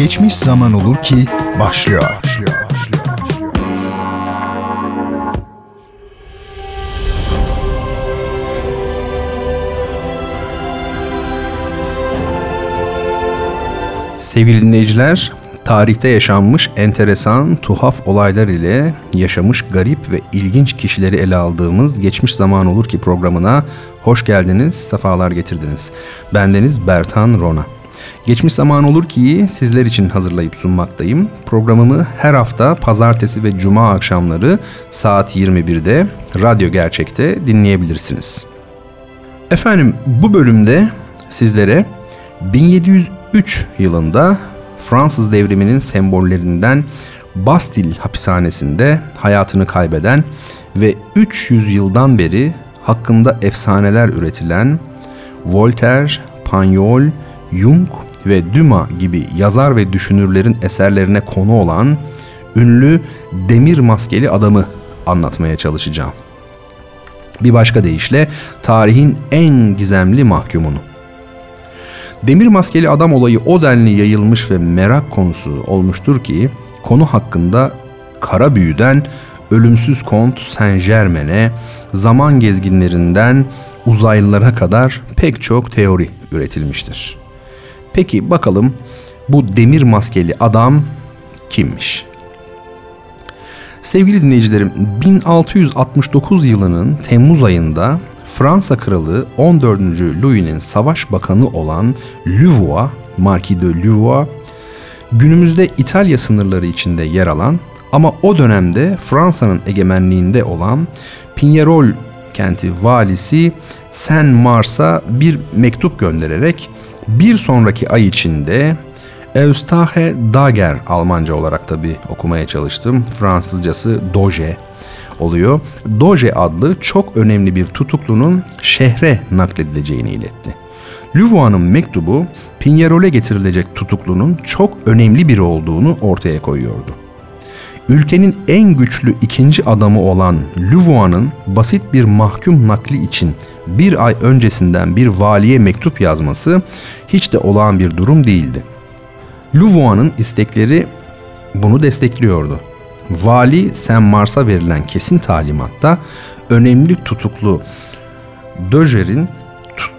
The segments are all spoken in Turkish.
Geçmiş zaman olur ki başlıyor. başlıyor. Sevgili dinleyiciler, tarihte yaşanmış enteresan, tuhaf olaylar ile yaşamış garip ve ilginç kişileri ele aldığımız Geçmiş Zaman Olur Ki programına hoş geldiniz, sefalar getirdiniz. Bendeniz Bertan Rona. Geçmiş zaman olur ki sizler için hazırlayıp sunmaktayım. Programımı her hafta pazartesi ve cuma akşamları saat 21'de Radyo Gerçek'te dinleyebilirsiniz. Efendim bu bölümde sizlere 1703 yılında Fransız devriminin sembollerinden Bastil hapishanesinde hayatını kaybeden ve 300 yıldan beri hakkında efsaneler üretilen Voltaire, Pagnol, Jung ve Dumas gibi yazar ve düşünürlerin eserlerine konu olan ünlü demir maskeli adamı anlatmaya çalışacağım. Bir başka deyişle tarihin en gizemli mahkumunu. Demir maskeli adam olayı o denli yayılmış ve merak konusu olmuştur ki konu hakkında kara büyüden ölümsüz kont Saint Germain'e, zaman gezginlerinden uzaylılara kadar pek çok teori üretilmiştir. Peki bakalım bu demir maskeli adam kimmiş? Sevgili dinleyicilerim 1669 yılının Temmuz ayında Fransa kralı 14. Louis'nin savaş bakanı olan Louvois, Marquis de Louvois, günümüzde İtalya sınırları içinde yer alan ama o dönemde Fransa'nın egemenliğinde olan Pinerol kenti valisi Saint Mars'a bir mektup göndererek bir sonraki ay içinde Eustache Dager Almanca olarak tabi okumaya çalıştım. Fransızcası Doge oluyor. Doge adlı çok önemli bir tutuklunun şehre nakledileceğini iletti. Louvois'un mektubu Pinyerol'e getirilecek tutuklunun çok önemli biri olduğunu ortaya koyuyordu. Ülkenin en güçlü ikinci adamı olan Louvois'un basit bir mahkum nakli için bir ay öncesinden bir valiye mektup yazması hiç de olağan bir durum değildi. Louvois'un istekleri bunu destekliyordu. Vali Saint Mars'a verilen kesin talimatta önemli tutuklu Döjer'in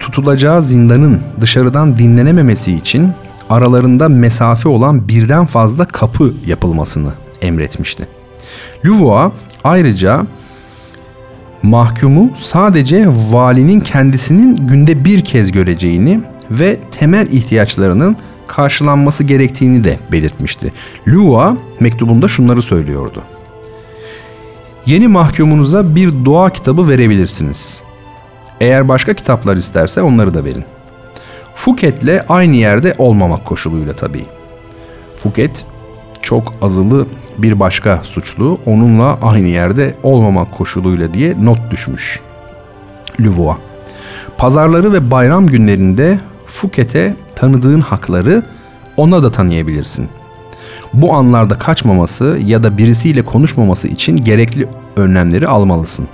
tutulacağı zindanın dışarıdan dinlenememesi için aralarında mesafe olan birden fazla kapı yapılmasını emretmişti. Louvois ayrıca mahkumu sadece valinin kendisinin günde bir kez göreceğini ve temel ihtiyaçlarının karşılanması gerektiğini de belirtmişti. Lua mektubunda şunları söylüyordu. Yeni mahkumunuza bir dua kitabı verebilirsiniz. Eğer başka kitaplar isterse onları da verin. Fouquet'le aynı yerde olmamak koşuluyla tabii. Fouquet çok azılı bir başka suçlu onunla aynı yerde olmamak koşuluyla diye not düşmüş. Louvois. Pazarları ve bayram günlerinde Fouquet'e tanıdığın hakları ona da tanıyabilirsin. Bu anlarda kaçmaması ya da birisiyle konuşmaması için gerekli önlemleri almalısın.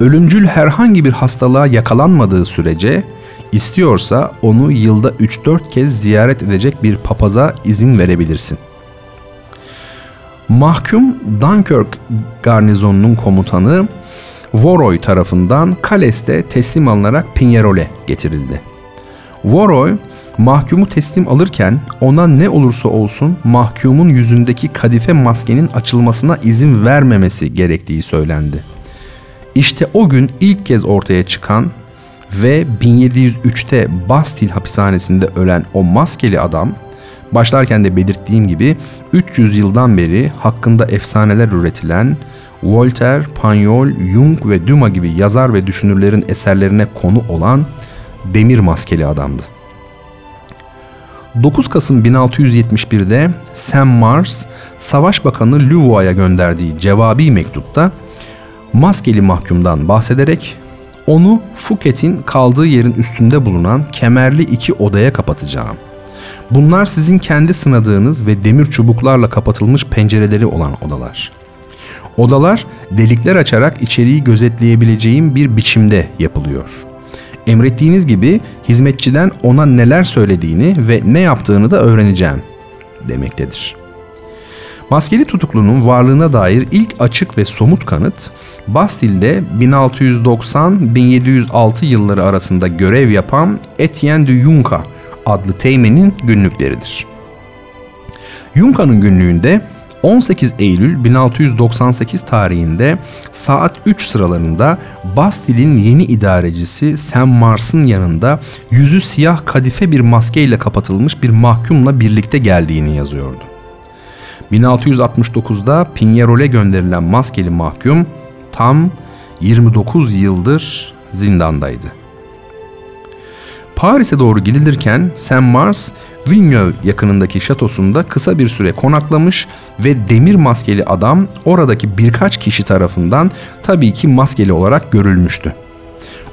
Ölümcül herhangi bir hastalığa yakalanmadığı sürece istiyorsa onu yılda 3-4 kez ziyaret edecek bir papaza izin verebilirsin. Mahkum Dunkirk garnizonunun komutanı Voroy tarafından Kales'te teslim alınarak Pinyerol'e getirildi. Voroy mahkumu teslim alırken ona ne olursa olsun mahkumun yüzündeki kadife maskenin açılmasına izin vermemesi gerektiği söylendi. İşte o gün ilk kez ortaya çıkan ve 1703'te Bastil hapishanesinde ölen o maskeli adam başlarken de belirttiğim gibi 300 yıldan beri hakkında efsaneler üretilen Voltaire, Pagnol, Jung ve Dumas gibi yazar ve düşünürlerin eserlerine konu olan demir maskeli adamdı. 9 Kasım 1671'de Sam Mars, Savaş Bakanı Louvois'a gönderdiği cevabi mektupta maskeli mahkumdan bahsederek onu Fouquet'in kaldığı yerin üstünde bulunan kemerli iki odaya kapatacağım. Bunlar sizin kendi sınadığınız ve demir çubuklarla kapatılmış pencereleri olan odalar. Odalar delikler açarak içeriği gözetleyebileceğim bir biçimde yapılıyor.'' Emrettiğiniz gibi hizmetçiden ona neler söylediğini ve ne yaptığını da öğreneceğim. demektedir. Maskeli tutuklunun varlığına dair ilk açık ve somut kanıt Bastille'de 1690-1706 yılları arasında görev yapan Etienne de Yunca adlı teğmenin günlükleridir. Yunca'nın günlüğünde 18 Eylül 1698 tarihinde saat 3 sıralarında Bastille'in yeni idarecisi Sam Mars'ın yanında yüzü siyah kadife bir maskeyle kapatılmış bir mahkumla birlikte geldiğini yazıyordu. 1669'da Pinyerol'e gönderilen maskeli mahkum tam 29 yıldır zindandaydı. Paris'e doğru gidilirken Saint Mars, Villeneuve yakınındaki şatosunda kısa bir süre konaklamış ve demir maskeli adam oradaki birkaç kişi tarafından tabii ki maskeli olarak görülmüştü.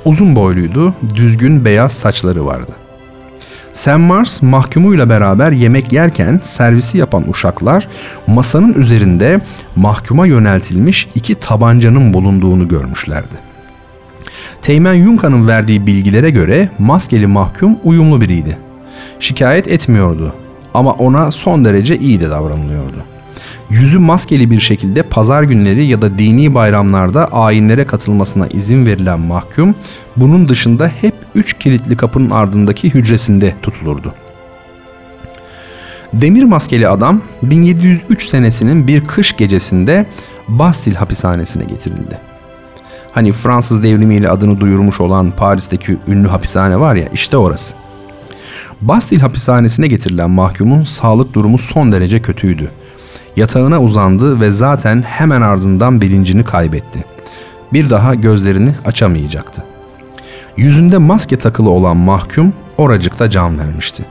Uzun boyluydu, düzgün beyaz saçları vardı. Sam Mars mahkumuyla beraber yemek yerken servisi yapan uşaklar masanın üzerinde mahkuma yöneltilmiş iki tabancanın bulunduğunu görmüşlerdi. Teğmen Yunka'nın verdiği bilgilere göre maskeli mahkum uyumlu biriydi. Şikayet etmiyordu ama ona son derece iyi de davranılıyordu. Yüzü maskeli bir şekilde pazar günleri ya da dini bayramlarda ayinlere katılmasına izin verilen mahkum bunun dışında hep üç kilitli kapının ardındaki hücresinde tutulurdu. Demir maskeli adam 1703 senesinin bir kış gecesinde Bastille hapishanesine getirildi. Hani Fransız devrimiyle adını duyurmuş olan Paris'teki ünlü hapishane var ya işte orası. Bastille hapishanesine getirilen mahkumun sağlık durumu son derece kötüydü. Yatağına uzandı ve zaten hemen ardından bilincini kaybetti. Bir daha gözlerini açamayacaktı. Yüzünde maske takılı olan mahkum oracıkta can vermişti.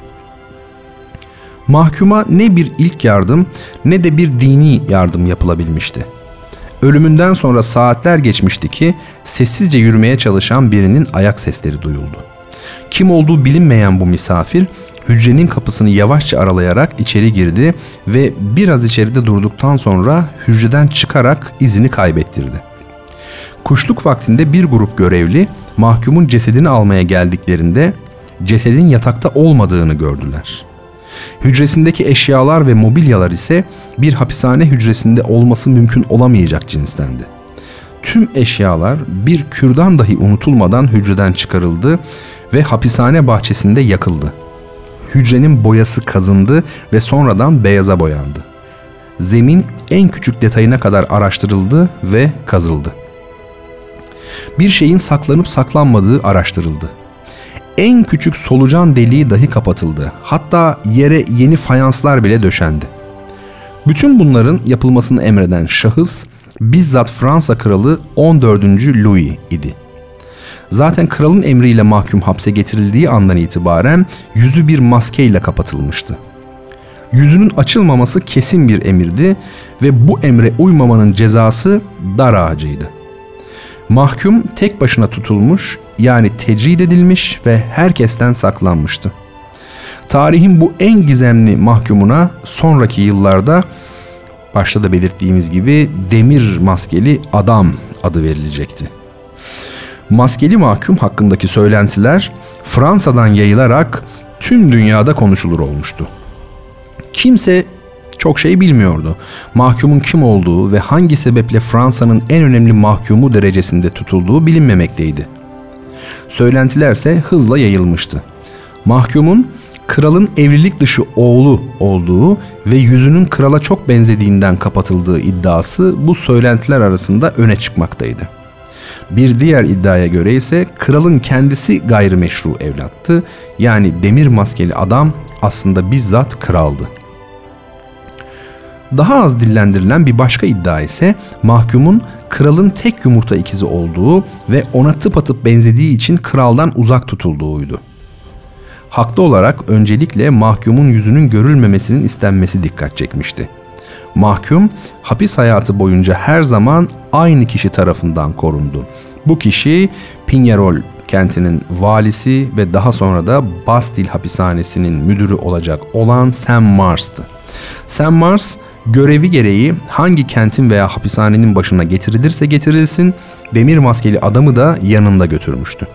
Mahkuma ne bir ilk yardım ne de bir dini yardım yapılabilmişti. Ölümünden sonra saatler geçmişti ki sessizce yürümeye çalışan birinin ayak sesleri duyuldu. Kim olduğu bilinmeyen bu misafir hücrenin kapısını yavaşça aralayarak içeri girdi ve biraz içeride durduktan sonra hücreden çıkarak izini kaybettirdi. Kuşluk vaktinde bir grup görevli mahkumun cesedini almaya geldiklerinde cesedin yatakta olmadığını gördüler. Hücresindeki eşyalar ve mobilyalar ise bir hapishane hücresinde olması mümkün olamayacak cinstendi. Tüm eşyalar bir kürdan dahi unutulmadan hücreden çıkarıldı ve hapishane bahçesinde yakıldı. Hücrenin boyası kazındı ve sonradan beyaza boyandı. Zemin en küçük detayına kadar araştırıldı ve kazıldı. Bir şeyin saklanıp saklanmadığı araştırıldı. En küçük solucan deliği dahi kapatıldı. Hatta yere yeni fayanslar bile döşendi. Bütün bunların yapılmasını emreden şahıs bizzat Fransa kralı 14. Louis idi. Zaten kralın emriyle mahkum hapse getirildiği andan itibaren yüzü bir maskeyle kapatılmıştı. Yüzünün açılmaması kesin bir emirdi ve bu emre uymamanın cezası dar ağacıydı. Mahkum tek başına tutulmuş yani tecrid edilmiş ve herkesten saklanmıştı. Tarihin bu en gizemli mahkumuna sonraki yıllarda başta da belirttiğimiz gibi demir maskeli adam adı verilecekti. Maskeli mahkum hakkındaki söylentiler Fransa'dan yayılarak tüm dünyada konuşulur olmuştu. Kimse çok şey bilmiyordu. Mahkumun kim olduğu ve hangi sebeple Fransa'nın en önemli mahkumu derecesinde tutulduğu bilinmemekteydi. Söylentilerse hızla yayılmıştı. Mahkumun kralın evlilik dışı oğlu olduğu ve yüzünün krala çok benzediğinden kapatıldığı iddiası bu söylentiler arasında öne çıkmaktaydı. Bir diğer iddiaya göre ise kralın kendisi gayrimeşru evlattı. Yani demir maskeli adam aslında bizzat kraldı. Daha az dillendirilen bir başka iddia ise mahkumun kralın tek yumurta ikizi olduğu ve ona tıpatıp benzediği için kraldan uzak tutulduğuydu. Haklı olarak öncelikle mahkumun yüzünün görülmemesinin istenmesi dikkat çekmişti. Mahkum hapis hayatı boyunca her zaman aynı kişi tarafından korundu. Bu kişi Pinyarol kentinin valisi ve daha sonra da Bastille hapishanesinin müdürü olacak olan Sam Mars'tı. Sam Mars görevi gereği hangi kentin veya hapishanenin başına getirilirse getirilsin demir maskeli adamı da yanında götürmüştü.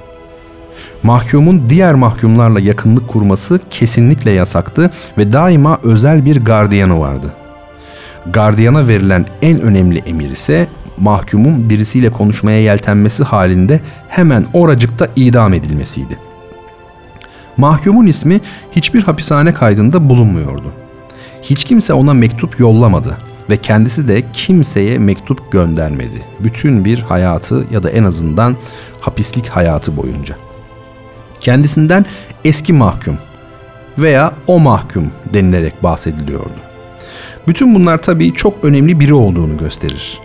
Mahkumun diğer mahkumlarla yakınlık kurması kesinlikle yasaktı ve daima özel bir gardiyanı vardı. Gardiyana verilen en önemli emir ise mahkumun birisiyle konuşmaya yeltenmesi halinde hemen oracıkta idam edilmesiydi. Mahkumun ismi hiçbir hapishane kaydında bulunmuyordu. Hiç kimse ona mektup yollamadı ve kendisi de kimseye mektup göndermedi. Bütün bir hayatı ya da en azından hapislik hayatı boyunca. Kendisinden eski mahkum veya o mahkum denilerek bahsediliyordu. Bütün bunlar tabii çok önemli biri olduğunu gösterir.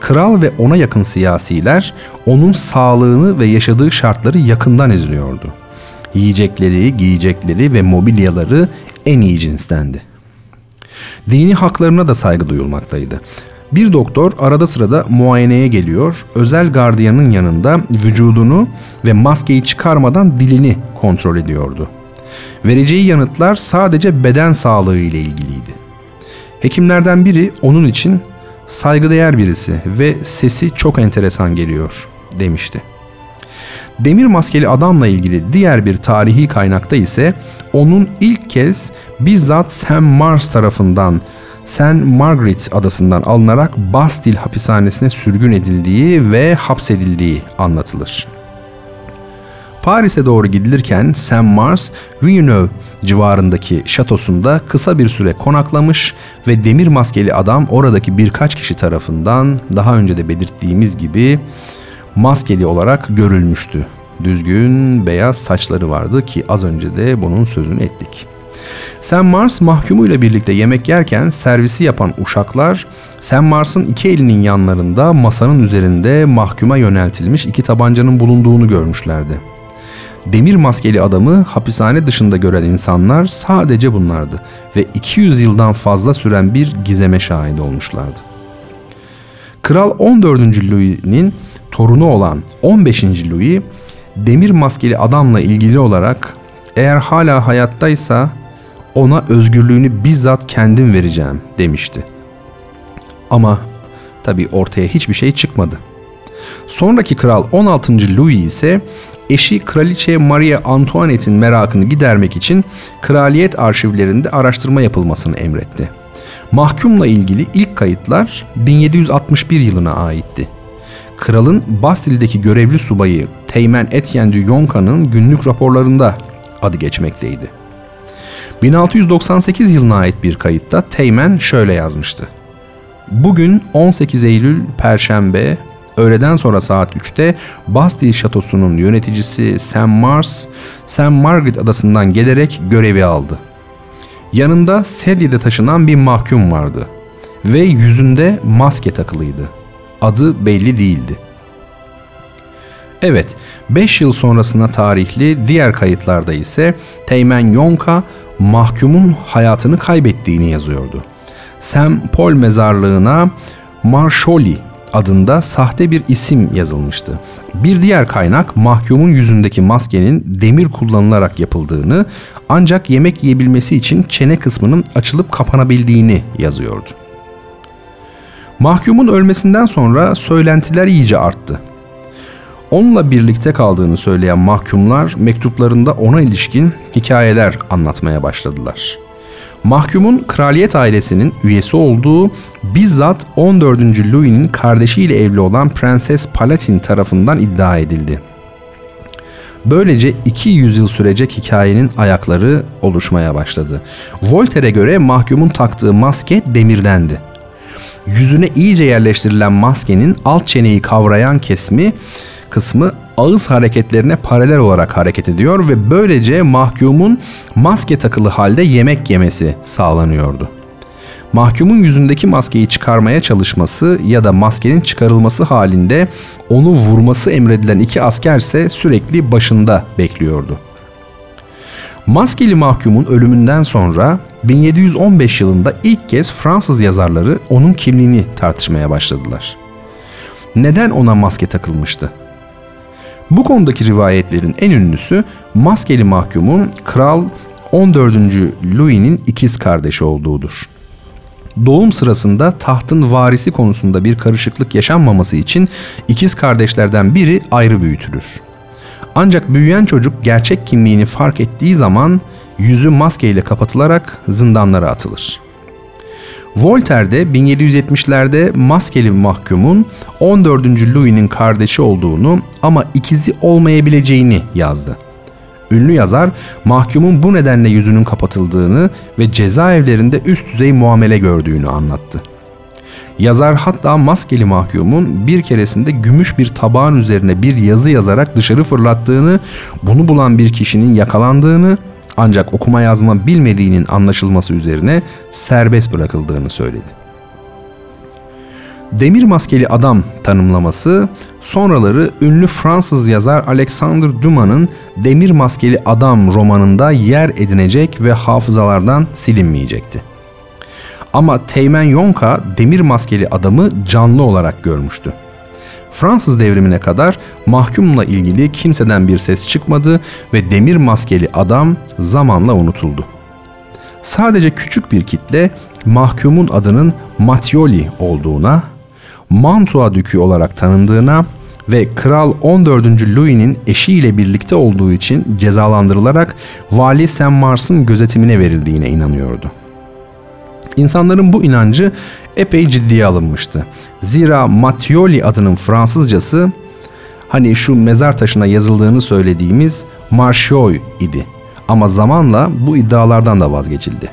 Kral ve ona yakın siyasiler onun sağlığını ve yaşadığı şartları yakından izliyordu. Yiyecekleri, giyecekleri ve mobilyaları en iyi cinstendi. Dini haklarına da saygı duyulmaktaydı. Bir doktor arada sırada muayeneye geliyor, özel gardiyanın yanında vücudunu ve maskeyi çıkarmadan dilini kontrol ediyordu. Vereceği yanıtlar sadece beden sağlığı ile ilgiliydi. Hekimlerden biri onun için saygıdeğer birisi ve sesi çok enteresan geliyor demişti. Demir maskeli adamla ilgili diğer bir tarihi kaynakta ise onun ilk kez bizzat Sam Mars tarafından St. Margaret adasından alınarak Bastille hapishanesine sürgün edildiği ve hapsedildiği anlatılır. Paris'e doğru gidilirken Sam Mars, Villeneuve civarındaki şatosunda kısa bir süre konaklamış ve demir maskeli adam oradaki birkaç kişi tarafından daha önce de belirttiğimiz gibi maskeli olarak görülmüştü. Düzgün beyaz saçları vardı ki az önce de bunun sözünü ettik. Sam Mars mahkumuyla birlikte yemek yerken servisi yapan uşaklar Sam Mars'ın iki elinin yanlarında masanın üzerinde mahkuma yöneltilmiş iki tabancanın bulunduğunu görmüşlerdi. Demir maskeli adamı hapishane dışında gören insanlar sadece bunlardı ve 200 yıldan fazla süren bir gizeme şahit olmuşlardı. Kral 14. Louis'nin torunu olan 15. Louis demir maskeli adamla ilgili olarak eğer hala hayattaysa ona özgürlüğünü bizzat kendim vereceğim demişti. Ama tabi ortaya hiçbir şey çıkmadı. Sonraki kral 16. Louis ise eşi Kraliçe Maria Antoinette'in merakını gidermek için kraliyet arşivlerinde araştırma yapılmasını emretti. Mahkumla ilgili ilk kayıtlar 1761 yılına aitti. Kralın Bastille'deki görevli subayı Teğmen Etienne du Yonca'nın günlük raporlarında adı geçmekteydi. 1698 yılına ait bir kayıtta Teğmen şöyle yazmıştı. Bugün 18 Eylül Perşembe öğleden sonra saat 3'te Bastille Şatosu'nun yöneticisi Sam Mars, Sam Margaret adasından gelerek görevi aldı. Yanında sedyede taşınan bir mahkum vardı ve yüzünde maske takılıydı. Adı belli değildi. Evet, 5 yıl sonrasına tarihli diğer kayıtlarda ise Teğmen Yonka mahkumun hayatını kaybettiğini yazıyordu. Sam Paul mezarlığına Marsholi adında sahte bir isim yazılmıştı. Bir diğer kaynak mahkumun yüzündeki maskenin demir kullanılarak yapıldığını ancak yemek yiyebilmesi için çene kısmının açılıp kapanabildiğini yazıyordu. Mahkumun ölmesinden sonra söylentiler iyice arttı. Onunla birlikte kaldığını söyleyen mahkumlar mektuplarında ona ilişkin hikayeler anlatmaya başladılar. Mahkumun kraliyet ailesinin üyesi olduğu bizzat 14. Louis'nin kardeşiyle evli olan Prenses Palatin tarafından iddia edildi. Böylece 200 yıl sürecek hikayenin ayakları oluşmaya başladı. Voltaire'e göre mahkumun taktığı maske demirdendi. Yüzüne iyice yerleştirilen maskenin alt çeneyi kavrayan kesmi kısmı ağız hareketlerine paralel olarak hareket ediyor ve böylece mahkumun maske takılı halde yemek yemesi sağlanıyordu. Mahkumun yüzündeki maskeyi çıkarmaya çalışması ya da maskenin çıkarılması halinde onu vurması emredilen iki asker ise sürekli başında bekliyordu. Maskeli mahkumun ölümünden sonra 1715 yılında ilk kez Fransız yazarları onun kimliğini tartışmaya başladılar. Neden ona maske takılmıştı? Bu konudaki rivayetlerin en ünlüsü maskeli mahkumun Kral 14. Louis'nin ikiz kardeşi olduğudur. Doğum sırasında tahtın varisi konusunda bir karışıklık yaşanmaması için ikiz kardeşlerden biri ayrı büyütülür. Ancak büyüyen çocuk gerçek kimliğini fark ettiği zaman yüzü maskeyle kapatılarak zindanlara atılır. Voltaire de 1770'lerde maskeli mahkumun 14. Louis'nin kardeşi olduğunu ama ikizi olmayabileceğini yazdı. Ünlü yazar mahkumun bu nedenle yüzünün kapatıldığını ve cezaevlerinde üst düzey muamele gördüğünü anlattı. Yazar hatta maskeli mahkumun bir keresinde gümüş bir tabağın üzerine bir yazı yazarak dışarı fırlattığını, bunu bulan bir kişinin yakalandığını ancak okuma yazma bilmediğinin anlaşılması üzerine serbest bırakıldığını söyledi. Demir maskeli adam tanımlaması sonraları ünlü Fransız yazar Alexandre Dumas'ın Demir maskeli adam romanında yer edinecek ve hafızalardan silinmeyecekti. Ama Teğmen Yonka demir maskeli adamı canlı olarak görmüştü. Fransız devrimine kadar mahkumla ilgili kimseden bir ses çıkmadı ve demir maskeli adam zamanla unutuldu. Sadece küçük bir kitle mahkumun adının Matyoli olduğuna, Mantua Dükü olarak tanındığına ve Kral 14. Louis'nin eşiyle birlikte olduğu için cezalandırılarak Vali Saint Mars'ın gözetimine verildiğine inanıyordu. İnsanların bu inancı epey ciddiye alınmıştı. Zira Mattioli adının Fransızcası hani şu mezar taşına yazıldığını söylediğimiz Marchioy idi. Ama zamanla bu iddialardan da vazgeçildi.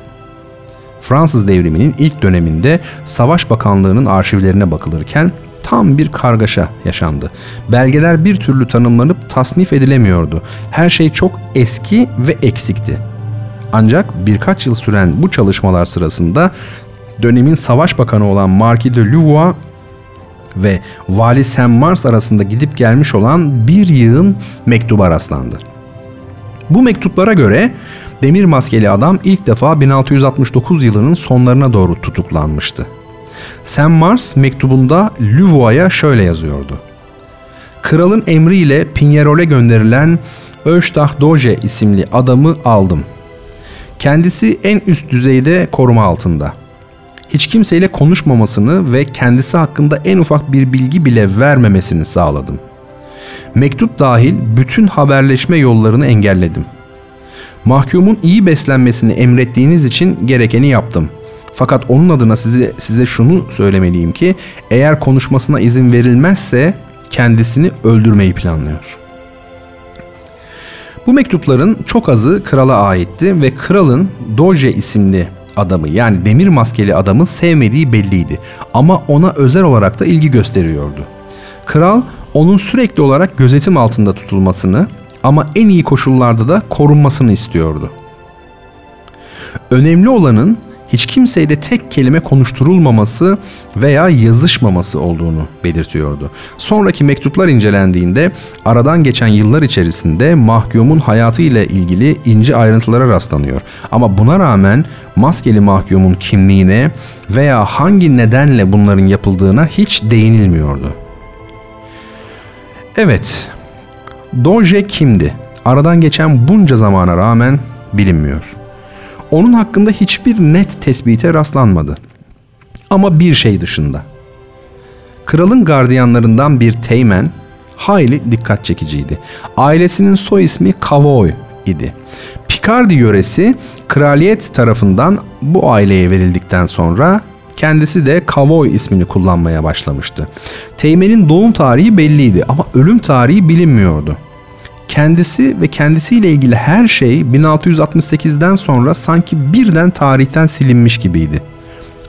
Fransız devriminin ilk döneminde Savaş Bakanlığı'nın arşivlerine bakılırken tam bir kargaşa yaşandı. Belgeler bir türlü tanımlanıp tasnif edilemiyordu. Her şey çok eski ve eksikti. Ancak birkaç yıl süren bu çalışmalar sırasında dönemin savaş bakanı olan Marquis de Louvois ve Vali Saint Mars arasında gidip gelmiş olan bir yığın mektuba rastlandı. Bu mektuplara göre demir maskeli adam ilk defa 1669 yılının sonlarına doğru tutuklanmıştı. Saint Mars mektubunda Louvois'a şöyle yazıyordu. Kralın emriyle Pinyerol'e gönderilen Öştah Doje isimli adamı aldım. Kendisi en üst düzeyde koruma altında. Hiç kimseyle konuşmamasını ve kendisi hakkında en ufak bir bilgi bile vermemesini sağladım. Mektup dahil bütün haberleşme yollarını engelledim. Mahkumun iyi beslenmesini emrettiğiniz için gerekeni yaptım. Fakat onun adına size size şunu söylemeliyim ki eğer konuşmasına izin verilmezse kendisini öldürmeyi planlıyor.'' Bu mektupların çok azı krala aitti ve kralın Doge isimli adamı yani demir maskeli adamı sevmediği belliydi ama ona özel olarak da ilgi gösteriyordu. Kral onun sürekli olarak gözetim altında tutulmasını ama en iyi koşullarda da korunmasını istiyordu. Önemli olanın hiç kimseyle tek kelime konuşturulmaması veya yazışmaması olduğunu belirtiyordu. Sonraki mektuplar incelendiğinde aradan geçen yıllar içerisinde mahkumun hayatı ile ilgili ince ayrıntılara rastlanıyor. Ama buna rağmen maskeli mahkumun kimliğine veya hangi nedenle bunların yapıldığına hiç değinilmiyordu. Evet, Doge kimdi? Aradan geçen bunca zamana rağmen bilinmiyor. Onun hakkında hiçbir net tespite rastlanmadı. Ama bir şey dışında. Kralın gardiyanlarından bir teğmen hayli dikkat çekiciydi. Ailesinin soy ismi Kavoy idi. Picardi yöresi kraliyet tarafından bu aileye verildikten sonra kendisi de Kavoy ismini kullanmaya başlamıştı. Teğmenin doğum tarihi belliydi ama ölüm tarihi bilinmiyordu. Kendisi ve kendisiyle ilgili her şey 1668'den sonra sanki birden tarihten silinmiş gibiydi.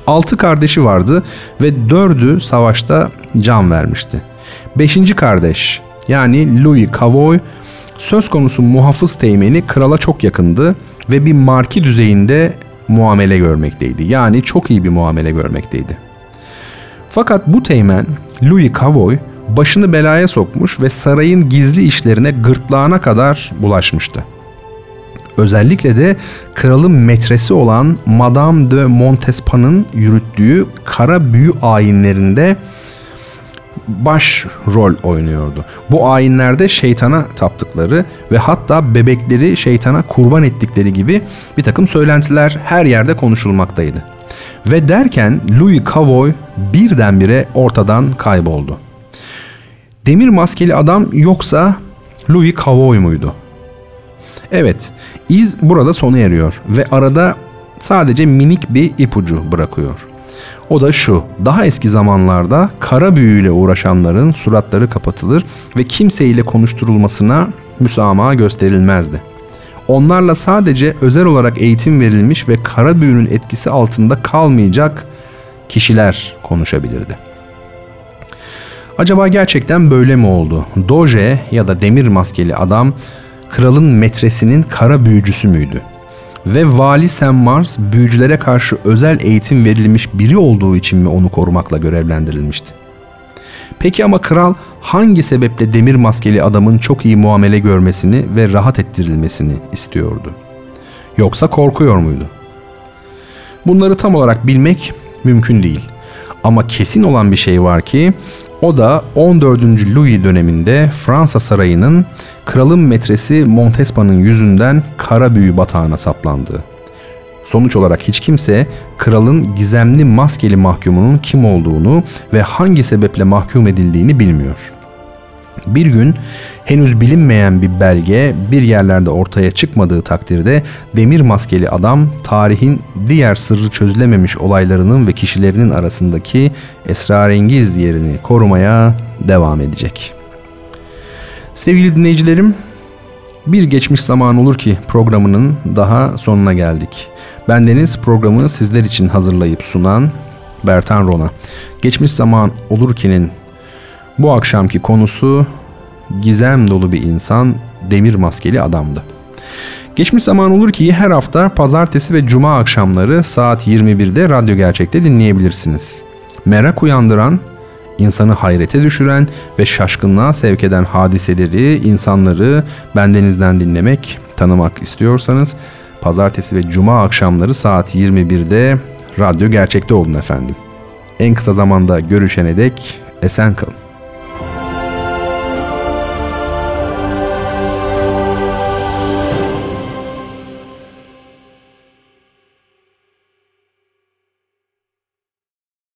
Altı kardeşi vardı ve dördü savaşta can vermişti. Beşinci kardeş yani Louis Cavoy söz konusu muhafız teğmeni krala çok yakındı ve bir marki düzeyinde muamele görmekteydi. Yani çok iyi bir muamele görmekteydi. Fakat bu teğmen Louis Cavoy başını belaya sokmuş ve sarayın gizli işlerine gırtlağına kadar bulaşmıştı. Özellikle de kralın metresi olan Madame de Montespan'ın yürüttüğü kara büyü ayinlerinde baş rol oynuyordu. Bu ayinlerde şeytana taptıkları ve hatta bebekleri şeytana kurban ettikleri gibi bir takım söylentiler her yerde konuşulmaktaydı. Ve derken Louis Cavoy birdenbire ortadan kayboldu. Demir maskeli adam yoksa Louis Cavoy muydu? Evet, iz burada sona eriyor ve arada sadece minik bir ipucu bırakıyor. O da şu, daha eski zamanlarda kara büyüyle uğraşanların suratları kapatılır ve kimseyle konuşturulmasına müsamaha gösterilmezdi. Onlarla sadece özel olarak eğitim verilmiş ve kara büyünün etkisi altında kalmayacak kişiler konuşabilirdi. Acaba gerçekten böyle mi oldu? Doge ya da demir maskeli adam kralın metresinin kara büyücüsü müydü? Ve Vali Sam Mars büyücülere karşı özel eğitim verilmiş biri olduğu için mi onu korumakla görevlendirilmişti? Peki ama kral hangi sebeple demir maskeli adamın çok iyi muamele görmesini ve rahat ettirilmesini istiyordu? Yoksa korkuyor muydu? Bunları tam olarak bilmek mümkün değil. Ama kesin olan bir şey var ki o da 14. Louis döneminde Fransa sarayının kralın metresi Montespan'ın yüzünden kara büyü batağına saplandığı. Sonuç olarak hiç kimse kralın gizemli maskeli mahkumunun kim olduğunu ve hangi sebeple mahkum edildiğini bilmiyor. Bir gün henüz bilinmeyen bir belge bir yerlerde ortaya çıkmadığı takdirde demir maskeli adam tarihin diğer sırrı çözülememiş olaylarının ve kişilerinin arasındaki esrarengiz yerini korumaya devam edecek. Sevgili dinleyicilerim, bir geçmiş zaman olur ki programının daha sonuna geldik. Bendeniz programı sizler için hazırlayıp sunan Bertan Rona. Geçmiş zaman olur ki'nin bu akşamki konusu gizem dolu bir insan, demir maskeli adamdı. Geçmiş zaman olur ki her hafta pazartesi ve cuma akşamları saat 21'de Radyo Gerçek'te dinleyebilirsiniz. Merak uyandıran, insanı hayrete düşüren ve şaşkınlığa sevk eden hadiseleri, insanları bendenizden dinlemek, tanımak istiyorsanız pazartesi ve cuma akşamları saat 21'de Radyo Gerçek'te olun efendim. En kısa zamanda görüşene dek esen kalın.